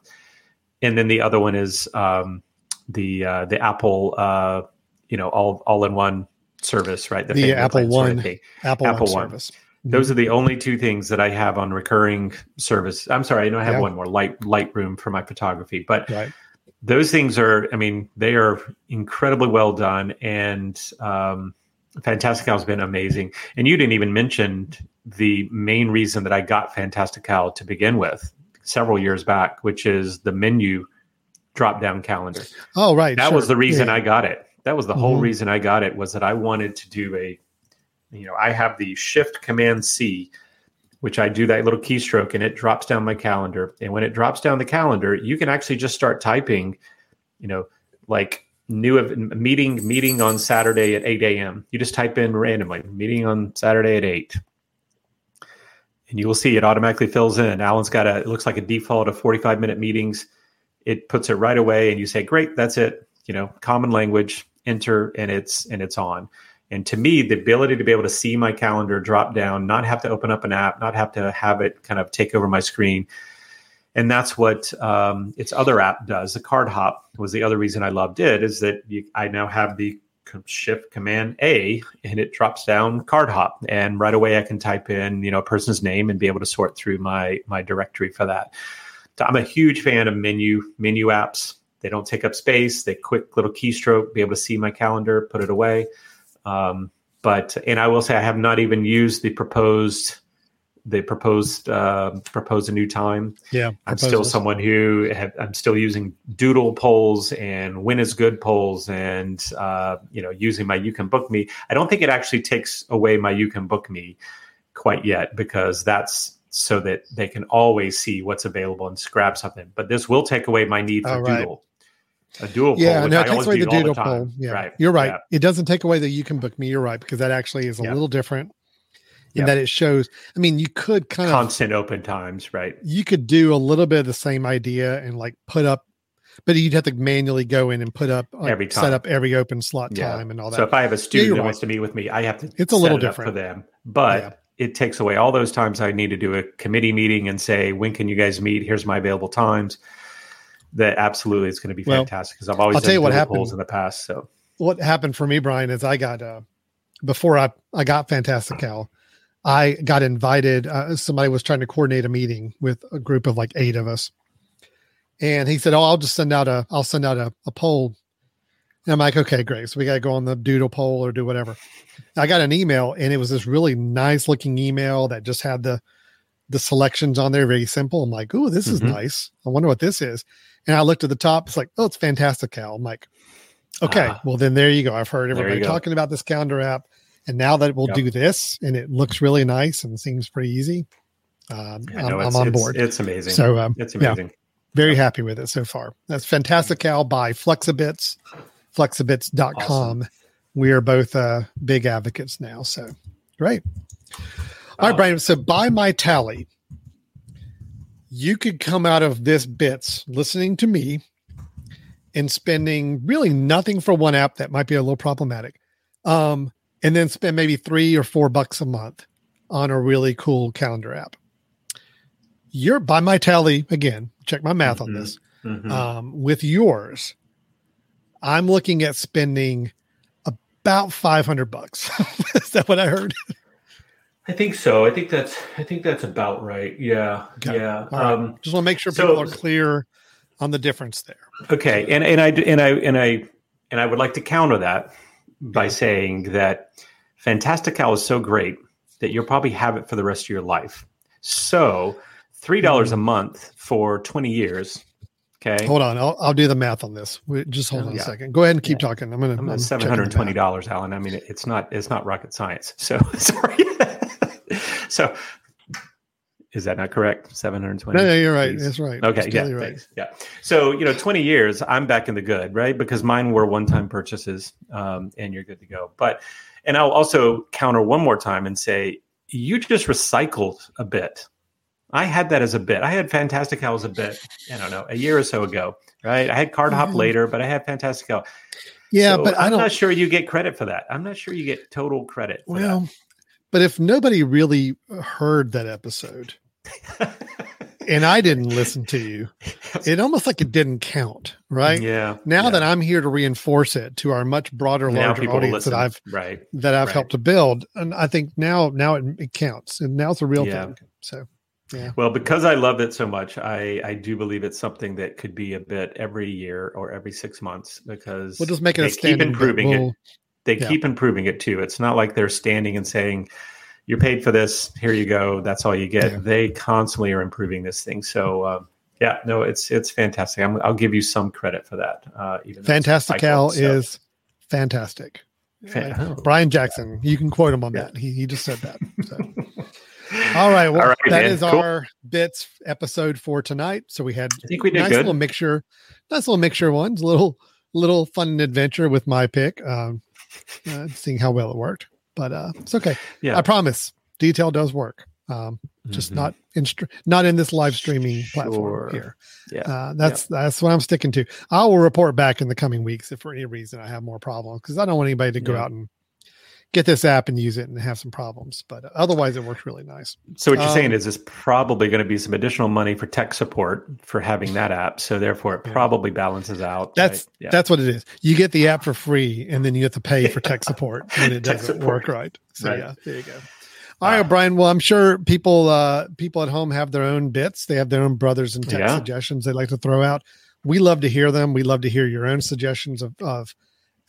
B: and then the other one is um, the uh, the Apple, uh, you know, all all in one service, right?
A: The
B: family
A: Apple
B: plan sort of
A: One. Apple,
B: Apple
A: One
B: One.
A: service.
B: Those are the only two things that I have on recurring service. I'm sorry, I know I have
A: Yeah.
B: one more light Lightroom for my photography, but
A: right.
B: Those things are, I mean, they are incredibly well done, and um, Fantastical has been amazing. And you didn't even mention the main reason that I got Fantastical to begin with several years back, which is the menu drop down calendar
A: Oh, right.
B: that
A: sure.
B: was the reason
A: Yeah.
B: I got it. That was the whole
A: Mhm.
B: reason I got it was that I wanted to do a, you know, I have the Shift Command C, which I do that little keystroke and it drops down my calendar. And when it drops down the calendar, you can actually just start typing, you know, like new meeting meeting on Saturday at eight a.m. You just type in randomly meeting on Saturday at eight. And you will see it automatically fills in. Alan's got a, it looks like a default of 45 minute meetings it puts it right away and you say great that's it you know common language enter and it's and it's on and to me the ability to be able to see my calendar drop down not have to open up an app not have to have it kind of take over my screen and that's what um, its other app does the Cardhop was the other reason i loved it is that you, i now have the shift command a and it drops down Cardhop and right away i can type in you know a person's name and be able to sort through my my directory for that so I'm a huge fan of menu menu apps. They don't take up space. They quick little keystroke, be able to see my calendar, put it away. Um, but and I will say I have not even used the proposed the proposed uh, proposed a new time.
A: Yeah.
B: I'm still someone who have, I'm still using Doodle polls and WhenIsGood polls, and uh, you know using my You Can Book Me. I don't think it actually takes away my You Can Book Me quite yet because that's so that they can always see what's available and grab something. But this will take away my need for
A: Oh, right.
B: Doodle. A Doodle
A: Yeah,
B: poll,
A: no, it takes away the Doodle
B: time.
A: poll. Yeah,
B: Right.
A: you're right.
B: Yeah.
A: It doesn't take away the you can book me. You're right because that actually is a
B: Yeah.
A: little different in
B: Yeah.
A: that it shows. I mean, you could kind of
B: Constant open times, right?
A: you could do a little bit of the same idea and like put up, but you'd have to manually go in and put up like,
B: Every
A: set up every open slot time and all that.
B: So if I have a student
A: you're
B: that
A: right.
B: wants to meet with me, I have to
A: It's a little
B: it up for them. But it takes away all those times I need to do a committee meeting and say, when can you guys meet? Here's my available times. That absolutely is going to be
A: Well,
B: fantastic because I've always
A: I'll tell you what happened.
B: polls in the past. So
A: what happened for me, Brian, is I got uh before I I got Fantastical, I got invited. Uh, somebody was trying to coordinate a meeting with a group of like eight of us, and he said, "Oh, I'll just send out a I'll send out a, a poll." And I'm like, "Okay, great. So we got to go on the Doodle poll or do whatever." I got an email, and it was this really nice looking email that just had the the selections on there, very simple. I'm like, "Oh, this is
B: Mhm.
A: nice. I wonder what this is." And I looked at the top. It's like, "Oh, it's fantastic Fantastical." I'm like, Okay,
B: Ah.
A: well then there you go. I've heard everybody talking about this calendar app, and now that it will
B: Yep.
A: do this, and it looks really nice and seems pretty easy. Um,
B: yeah,
A: I'm,
B: no,
A: I'm on board.
B: It's amazing.
A: so um,
B: it's
A: yeah.
B: amazing.
A: very happy with it so far. That's fantastic Fantastical by Flexibits, flexibits.com.
B: Awesome.
A: We are both uh, big advocates now. So great. All right,
B: Oh.
A: Brian. So by my tally, you could come out of this bits listening to me and spending really nothing for one app that might be a little problematic. Um, and then spend maybe three or four bucks a month on a really cool calendar app. You're by my tally again, check my math mm-hmm. on this. Mm-hmm. Um, with yours, I'm looking at spending about 500 bucks. Is that what I heard?
B: I think so. I think that's I think that's about right. Yeah. Okay. Yeah.
A: Right. Um, Just want to make sure people so, are clear on the difference there.
B: Okay. And and I and I and I and I would like to counter that by saying that Fantastical is so great that you'll probably have it for the rest of your life. So, $3 mm-hmm. a month for 20 years Okay.
A: Hold on. I'll, I'll do the math on this. Just hold on yeah. a second. Go ahead and keep yeah. talking. I'm going to.
B: Seven hundred twenty dollars, Alan. I mean, it's not it's not rocket science. So sorry. so is that not correct? Seven hundred twenty.
A: No, no, you're right. That's right.
B: Okay. yeah. Right. Yeah. So you know, twenty years, I'm back in the good, right? Because mine were one-time purchases, um, and you're good to go. But and I'll also counter one more time and say you just recycled a bit I had that as a bit. I had Fantastical as a bit, I don't know, a year or so ago, right? I had Cardhop mm-hmm. later, but I had Fantastical.
A: Yeah, so but I'm
B: not sure you get credit for that. I'm not sure you get total credit. well, that.
A: But if nobody really heard that episode and I didn't listen to you, it almost like it didn't count, right?
B: Yeah.
A: Now
B: yeah.
A: that I'm here to reinforce it to our much broader, larger audience that I've right that I've right. helped to build, and I think now now it, it counts, and now it's a real yeah. thing. So
B: yeah. Well, because I love it so much, I I do believe it's something that could be a bit every year or every six months because
A: we'll just make it.
B: They keep improving we'll, it. They yeah. keep improving it too. It's not like they're standing and saying, "You're paid for this. Here you go. That's all you get." Yeah. They constantly are improving this thing. So. Uh, yeah, no, it's it's fantastic. i will give you some credit for that. Uh,
A: even Fantastical so. is fantastic. Fan- uh, Brian Jackson, you can quote him on yeah. that. He he just said that. So. All right. Well, All right, that man. is cool. our bits episode for tonight. So we had
B: I think we did
A: nice
B: good.
A: little mixture, nice little mixture ones, little little fun adventure with my pick. Um, uh, seeing how well it worked, but uh, it's okay. Yeah, I promise. Detail does work. Um, just mm-hmm. not in not in this live streaming platform sure. here. Yeah, uh, that's yeah. that's what I'm sticking to. I will report back in the coming weeks if for any reason I have more problems because I don't want anybody to go yeah. out and get this app and use it and have some problems. But otherwise, it works really nice.
B: So what you're um, saying is, there's probably going to be some additional money for tech support for having that app. So therefore, it probably balances out.
A: That's right? yeah. that's what it is. You get the app for free, and then you have to pay for tech support when it doesn't support. work right. So right. yeah, there you go. All right, Brian. Well, I'm sure people uh, people at home have their own bits. They have their own brothers and tech yeah. suggestions they like to throw out. We love to hear them. We love to hear your own suggestions of, of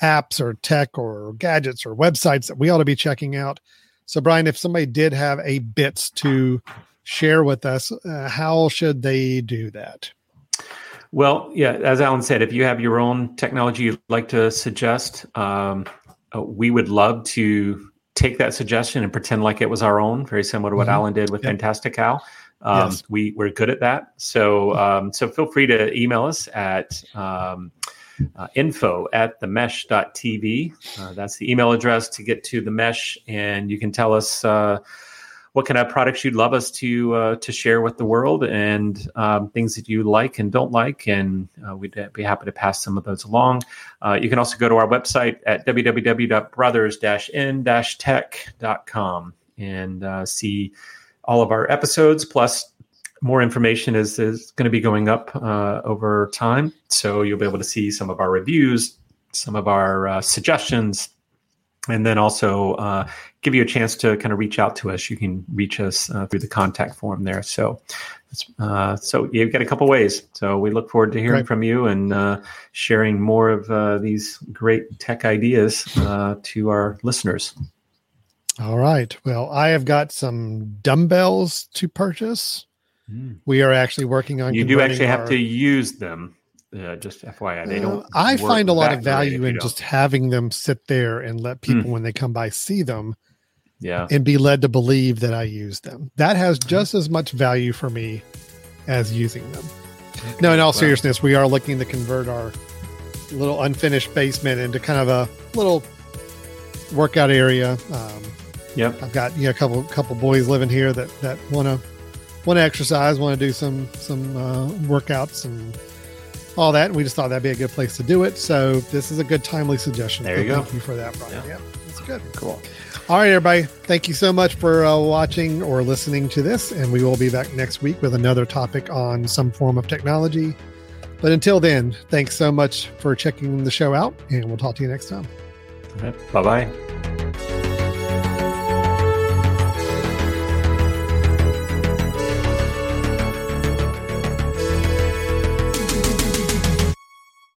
A: apps or tech or gadgets or websites that we ought to be checking out. So, Brian, if somebody did have a bits to share with us, uh, how should they do that?
B: Well, yeah, as Alan said, if you have your own technology you'd like to suggest, um, uh, we would love to take that suggestion and pretend like it was our own, very similar to what mm-hmm. Alan did with yep. Fantastical. Um, yes. We we're good at that, so um, so feel free to email us at um, uh, info at the mesh.tv. Uh, that's the email address to get to the mesh, and you can tell us uh, what kind of products you'd love us to uh, to share with the world and um, things that you like and don't like, and uh, we'd be happy to pass some of those along. Uh, you can also go to our website at www.brothers-in-tech.com and see all of our episodes plus more information is, is going to be going up uh, over time. So you'll be able to see some of our reviews, some of our uh, suggestions, and then also uh, give you a chance to kind of reach out to us. You can reach us uh, through the contact form there. So, uh, so you've got a couple ways. So we look forward to hearing right. from you and uh, sharing more of these great tech ideas to our listeners.
A: All right. Well, I have got some dumbbells to purchase. Mm. We are actually working on.
B: You do actually our, have to use them. Uh, just FYI, they don't. Uh,
A: I find a lot of value in just having them sit there and let people, mm. when they come by, see them.
B: Yeah.
A: And be led to believe that I use them. That has just as much value for me as using them. Okay. No, in all seriousness, we are looking to convert our little unfinished basement into kind of a little workout area. Um,
B: yep.
A: I've got you know, a couple couple boys living here that that want to want to exercise, want to do some some uh, workouts and all that. And we just thought that'd be a good place to do it. So this is a good timely suggestion.
B: There you
A: so
B: go.
A: Thank you for that, Brian. Yeah, yeah that's good.
B: Cool.
A: All right, everybody. Thank you so much for uh, watching or listening to this. And we will be back next week with another topic on some form of technology. But until then, thanks so much for checking the show out, and we'll talk to you next time.
B: Bye bye.